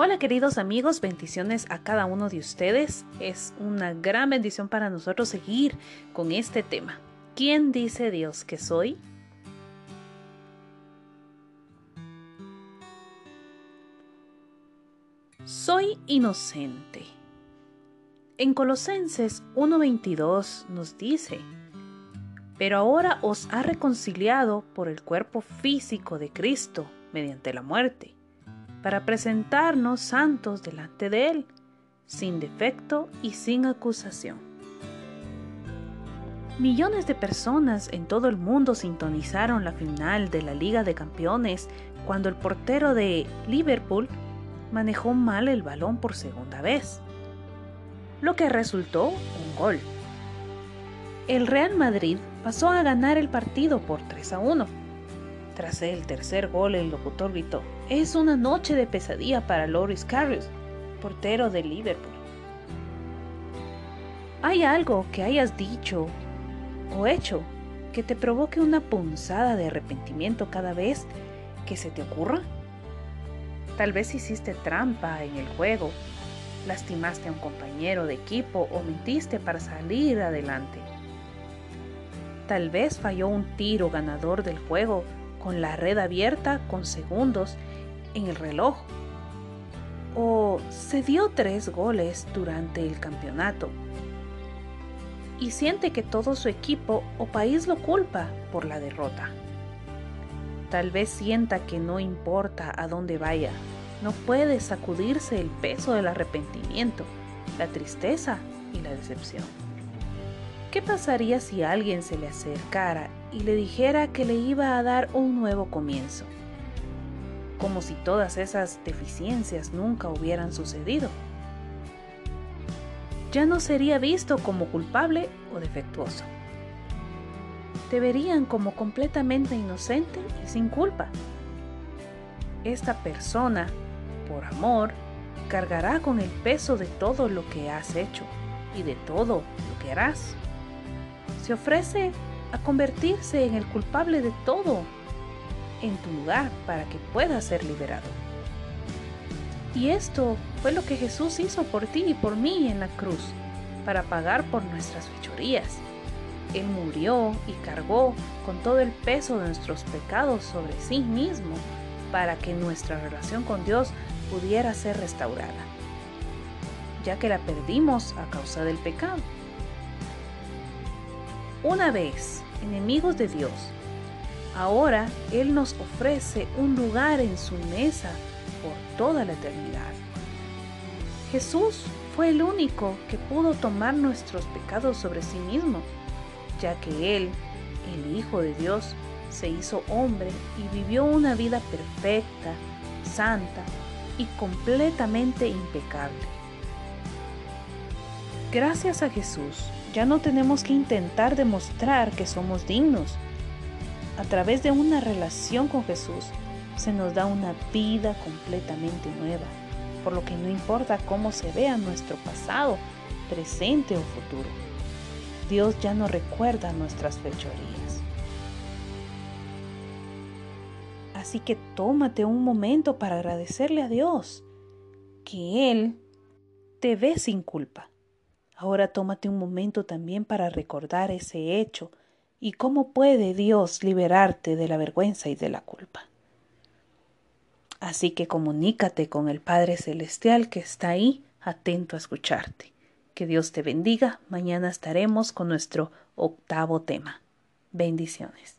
Hola queridos amigos, bendiciones a cada uno de ustedes. Es una gran bendición para nosotros seguir con este tema. ¿Quién dice Dios que soy? Soy inocente. En Colosenses 1.22 nos dice, pero ahora os ha reconciliado por el cuerpo físico de Cristo mediante la muerte para presentarnos santos delante de Él, sin defecto y sin acusación. Millones de personas en todo el mundo sintonizaron la final de la Liga de Campeones cuando el portero de Liverpool manejó mal el balón por segunda vez, lo que resultó un gol. El Real Madrid pasó a ganar el partido por 3 a 1 tras el tercer gol, el locutor gritó, es una noche de pesadilla para Loris Karius, portero de Liverpool. ¿Hay algo que hayas dicho o hecho que te provoque una punzada de arrepentimiento cada vez que se te ocurra? Tal vez hiciste trampa en el juego, lastimaste a un compañero de equipo o mentiste para salir adelante. Tal vez falló un tiro ganador del juego con la red abierta con segundos en el reloj. O se dio tres goles durante el campeonato y siente que todo su equipo o país lo culpa por la derrota. Tal vez sienta que no importa a dónde vaya, no puede sacudirse el peso del arrepentimiento, la tristeza y la decepción. ¿Qué pasaría si alguien se le acercara y le dijera que le iba a dar un nuevo comienzo? Como si todas esas deficiencias nunca hubieran sucedido. Ya no sería visto como culpable o defectuoso. Te verían como completamente inocente y sin culpa. Esta persona, por amor, cargará con el peso de todo lo que has hecho y de todo lo que harás se ofrece a convertirse en el culpable de todo en tu lugar para que puedas ser liberado. Y esto fue lo que Jesús hizo por ti y por mí en la cruz, para pagar por nuestras fechorías. Él murió y cargó con todo el peso de nuestros pecados sobre sí mismo, para que nuestra relación con Dios pudiera ser restaurada, ya que la perdimos a causa del pecado. Una vez enemigos de Dios, ahora Él nos ofrece un lugar en su mesa por toda la eternidad. Jesús fue el único que pudo tomar nuestros pecados sobre sí mismo, ya que Él, el Hijo de Dios, se hizo hombre y vivió una vida perfecta, santa y completamente impecable. Gracias a Jesús, ya no tenemos que intentar demostrar que somos dignos. A través de una relación con Jesús se nos da una vida completamente nueva, por lo que no importa cómo se vea nuestro pasado, presente o futuro. Dios ya no recuerda nuestras fechorías. Así que tómate un momento para agradecerle a Dios que Él te ve sin culpa Ahora tómate un momento también para recordar ese hecho y cómo puede Dios liberarte de la vergüenza y de la culpa. Así que comunícate con el Padre Celestial que está ahí atento a escucharte. Que Dios te bendiga. Mañana estaremos con nuestro octavo tema. Bendiciones.